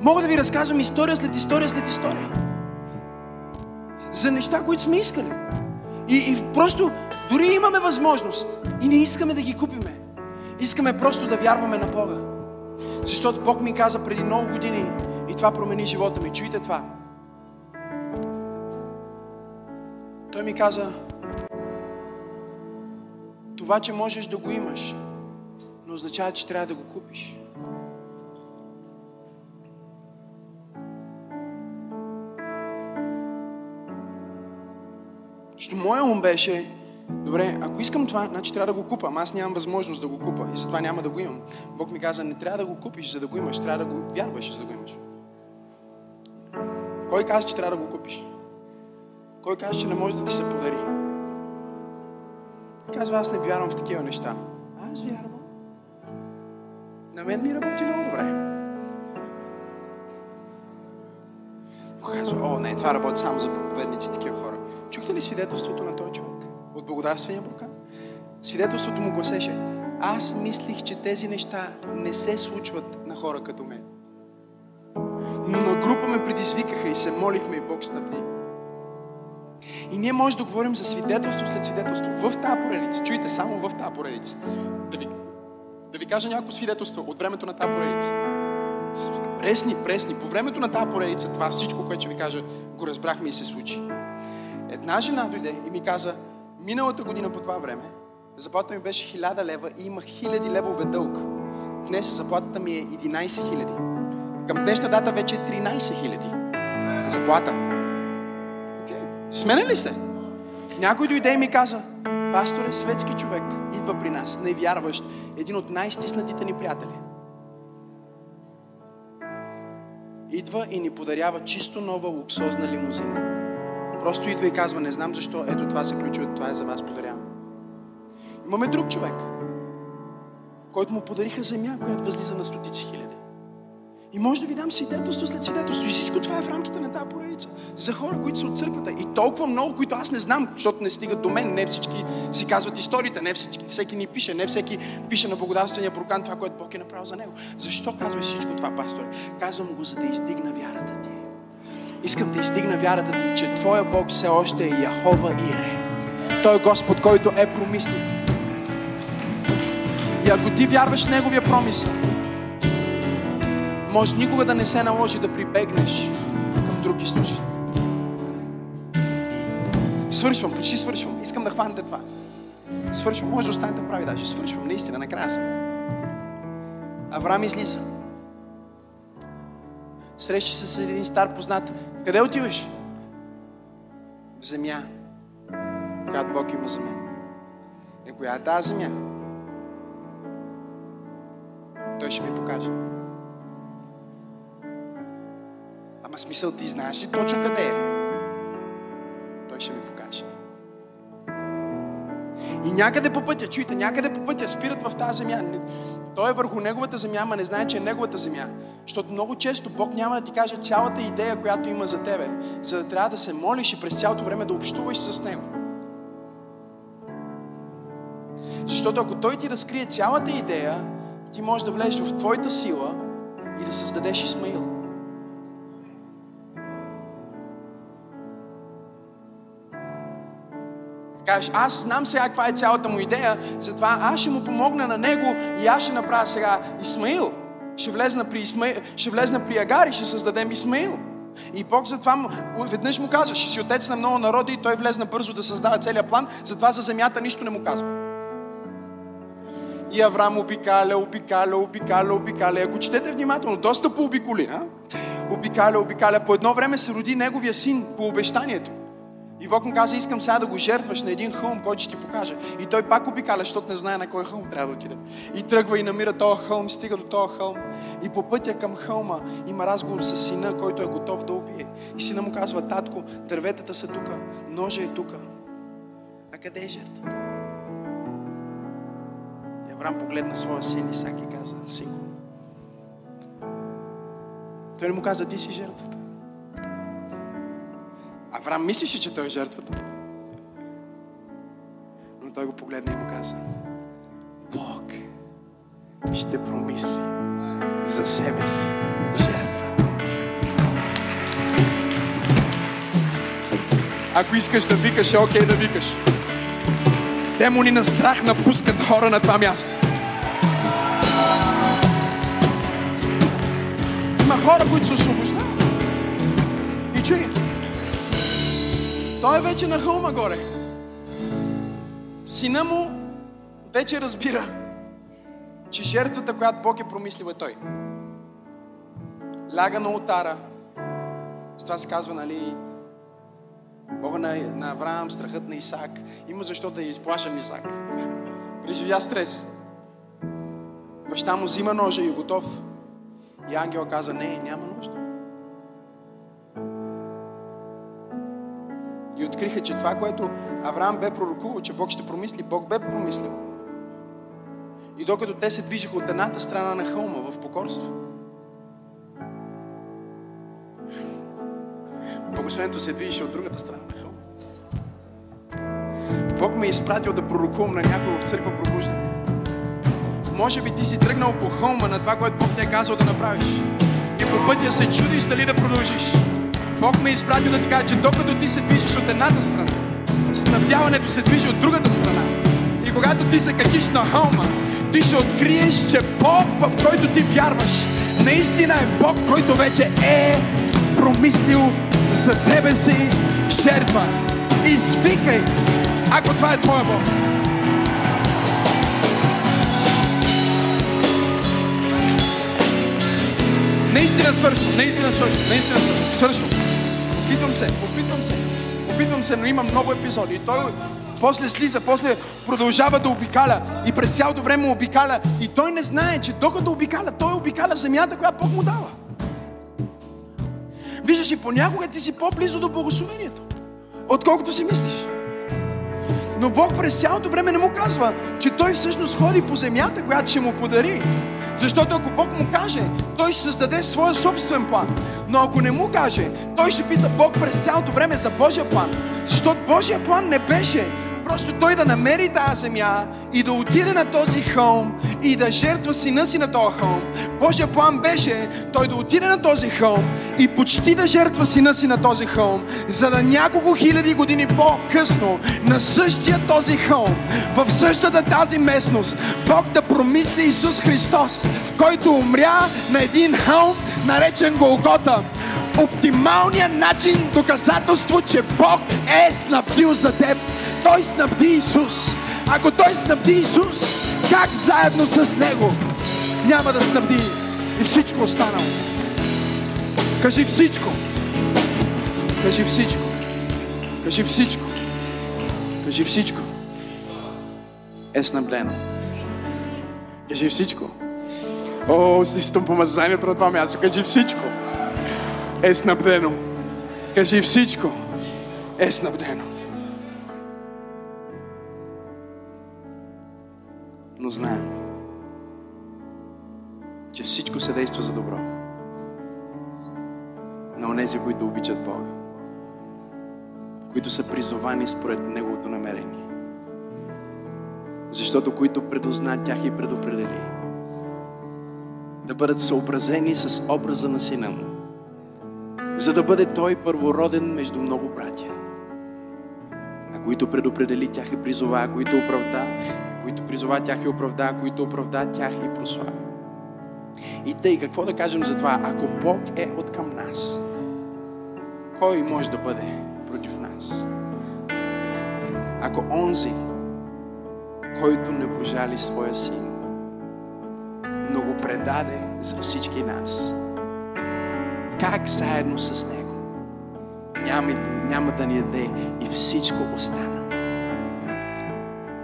Мога да ви разказвам история след история след история. За неща, които сме искали. И, и просто, дори имаме възможност и не искаме да ги купиме. Искаме просто да вярваме на Бога. Защото Бог ми каза преди много години и това промени живота ми. Чуйте това. Той ми каза, това, че можеш да го имаш, не означава, че трябва да го купиш. Защото моя ум беше, добре, ако искам това, значи трябва да го купа. Аз нямам възможност да го купа и затова няма да го имам. Бог ми каза, не трябва да го купиш, за да го имаш, трябва да го вярваш, за да го имаш. Кой каза, че трябва да го купиш? Кой каза, че не може да ти се подари? Казва, аз не вярвам в такива неща. Аз вярвам. На мен ми работи много добре. Казва, о, не, това работи само за проповедници, такива хора. Чухте ли свидетелството на този човек? От благодарствения буркан? Свидетелството му гласеше, аз мислих, че тези неща не се случват на хора като мен. Но на група ме предизвикаха и се молихме и Бог снабди. И ние може да говорим за свидетелство след свидетелство в тази поредица. Чуйте, само в тази поредица. Да ви, да ви кажа някакво свидетелство от времето на тази поредица. Пресни, пресни. По времето на тази поредица, това всичко, което ще ви кажа, го разбрахме и се случи. Една жена дойде и ми каза, миналата година по това време, заплатата ми беше 1000 лева и имах хиляди левове дълг. Днес заплатата ми е 11 000. Към днешна дата вече е 13 000. Заплата. Okay. Смене ли сте? Някой дойде и ми каза, пастор е светски човек, идва при нас, невярващ, един от най-стиснатите ни приятели. идва и ни подарява чисто нова луксозна лимузина. Просто идва и казва, не знам защо, ето това се ключове, това е за вас, подарявам. Имаме друг човек, който му подариха земя, която възлиза на стотици хиляди. И може да ви дам свидетелство след свидетелство. И всичко това е в рамките на тази поредица. За хора, които са от църквата. И толкова много, които аз не знам, защото не стигат до мен. Не всички си казват историите, не всички, всеки ни пише, не всеки пише на благодарствения прокан това, което Бог е направил за него. Защо казваш всичко това, пастор? Казвам го, за да издигна вярата ти. Искам да издигна вярата ти, че Твоя Бог все още е Яхова Ире. Той е Господ, който е промислил. И ако ти вярваш в Неговия промисъл, може никога да не се наложи да прибегнеш към друг източник. Свършвам, почти свършвам. Искам да хванете това. Свършвам. Може да останете прави даже. Свършвам. Наистина, накрая съм. Авраам излиза. Среща се с един стар познат. Къде отиваш? В земя, която Бог има за мен. И коя е тази земя? Той ще ми покаже. Ама смисъл ти знаеш ли точно къде е? Той ще ми покаже. И някъде по пътя, чуйте, някъде по пътя спират в тази земя. Той е върху неговата земя, ама не знае, че е неговата земя. Защото много често Бог няма да ти каже цялата идея, която има за тебе, за да трябва да се молиш и през цялото време да общуваш с Него. Защото ако Той ти разкрие цялата идея, ти можеш да влезеш в твоята сила и да създадеш Исмаил. Кажеш, аз знам сега каква е цялата му идея, затова аз ще му помогна на него и аз ще направя сега Исмаил. Ще влезна при, Исмаил, ще влезна при Агар и ще създадем Исмаил. И Бог затова веднъж му каза, ще си отец на много народи и той влезна бързо да създава целият план, затова за земята нищо не му казва. И Авраам обикаля, обикаля, обикаля, обикаля. Ако четете внимателно, доста пообиколи, а? Обикаля, обикаля. По едно време се роди неговия син по обещанието. И Бог му каза, искам сега да го жертваш на един хълм, който ще ти покажа. И той пак обикаля, защото не знае на кой хълм трябва да отиде. И тръгва и намира този хълм, стига до този хълм. И по пътя към хълма има разговор с сина, който е готов да убие. И сина му казва, татко, дърветата са тука, ножа е тука. А къде е жертвата? И Авраам погледна своя син Исак и каза, синко. Той не му каза, ти си жертвата. Авраам мислеше, че той е жертвата. Но той го погледна и му каза, Бог ще промисли за себе си жертва. Ако искаш да викаш, е окей да викаш. Демони на страх напускат хора на това място. Има хора, които се освобождават. И чуй, той е вече на хълма горе. Сина му вече разбира, че жертвата, която Бог е промислил е той. Ляга на ултара. С това се казва, нали, Бога на, на Авраам, страхът на Исак. Има защо да изплашен Исак. Преживя стрес. Баща му взима ножа и е готов. И ангел каза, не, няма нужда. И откриха, че това, което Авраам бе пророкувал, че Бог ще промисли, Бог бе промислил. И докато те се движиха от едната страна на хълма в покорство, Благословението се движеше от другата страна на хълма. Бог ме е изпратил да пророкувам на някой в църква пробуждане. Може би ти си тръгнал по хълма на това, което Бог те е казал да направиш. И по пътя се чудиш дали да продължиш. Бог ме е изпратил да ти кажа, че докато ти се движиш от едната страна, снабдяването се движи от другата страна. И когато ти се качиш на хълма, ти ще откриеш, че Бог, в който ти вярваш, наистина е Бог, който вече е промислил за себе си жертва. Извикай, ако това е твоя Бог. Наистина свършвам, наистина свършвам, наистина свършвам. свършвам. Се, опитвам се, опитвам се, но има много епизоди. И той после слиза, после продължава да обикаля и през цялото време обикаля. И той не знае, че докато обикаля, той обикаля земята, която Бог му дава. виждаш и понякога ти си по-близо до благословението, отколкото си мислиш. Но Бог през цялото време не му казва, че той всъщност ходи по земята, която ще му подари. Защото ако Бог му каже, той ще създаде своя собствен план. Но ако не му каже, той ще пита Бог през цялото време за Божия план. Защото Божия план не беше просто той да намери тази земя и да отиде на този хълм и да жертва сина си на този хълм. Божия план беше той да отиде на този хълм и почти да жертва сина си на този хълм, за да няколко хиляди години по-късно на същия този хълм, в същата тази местност, Бог да промисли Исус Христос, който умря на един хълм, наречен Голгота. Оптималният начин доказателство, че Бог е снабдил за теб той снабди Исус. Ако Той снабди Исус, как заедно с Него няма да снабди и всичко останало? Кажи всичко. Кажи всичко. Кажи всичко. Кажи всичко. Е снабдено. Кажи всичко. О, стискам помазанието на това място. Кажи всичко. Е снабдено. Кажи всичко. Е снабдено. Но знаем, че всичко се действа за добро. На онези, които обичат Бога. Които са призовани според Неговото намерение. Защото които предозна тях и предопредели. Да бъдат съобразени с образа на Сина Му. За да бъде Той първороден между много братя. А които предопредели тях и призова, които оправда, които призова тях и оправда, които оправда тях и прослави. И тъй, какво да кажем за това? Ако Бог е от към нас, кой може да бъде против нас? Ако онзи, който не пожали своя син, но го предаде за всички нас, как заедно с него няма, няма да ни даде и всичко остана?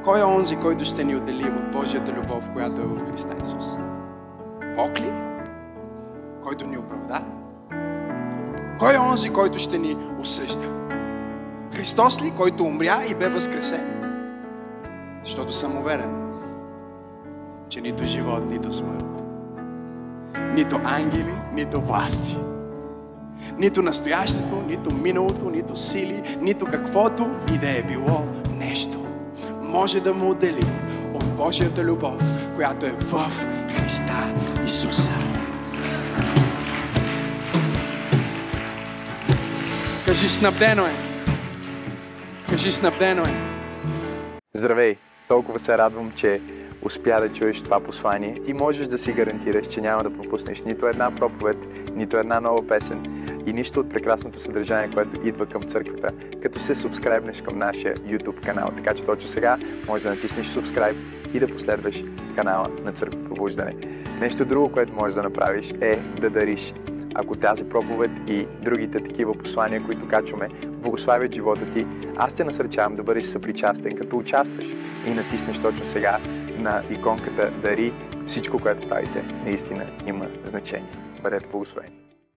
Кой е онзи, който ще ни отдели от Божията любов, която е в Христа Исус? Бог ли? Който ни оправда? Кой е онзи, който ще ни осъжда? Христос ли, който умря и бе възкресен? Защото съм уверен, че нито живот, нито смърт, нито ангели, нито власти, нито настоящето, нито миналото, нито сили, нито каквото и да е било нещо може да му отдели от Божията любов, която е в Христа Исуса. Кажи, снабдено е. Кажи, снабдено е. Здравей! Толкова се радвам, че успя да чуеш това послание. Ти можеш да си гарантираш, че няма да пропуснеш нито една проповед, нито една нова песен и нищо от прекрасното съдържание, което идва към църквата, като се субскрайбнеш към нашия YouTube канал. Така че точно сега може да натиснеш subscribe и да последваш канала на Църква Пробуждане. Нещо друго, което можеш да направиш е да дариш. Ако тази проповед и другите такива послания, които качваме, благославят живота ти, аз те насърчавам да бъдеш съпричастен, като участваш и натиснеш точно сега на иконката Дари. Всичко, което правите, наистина има значение. Бъдете благословени!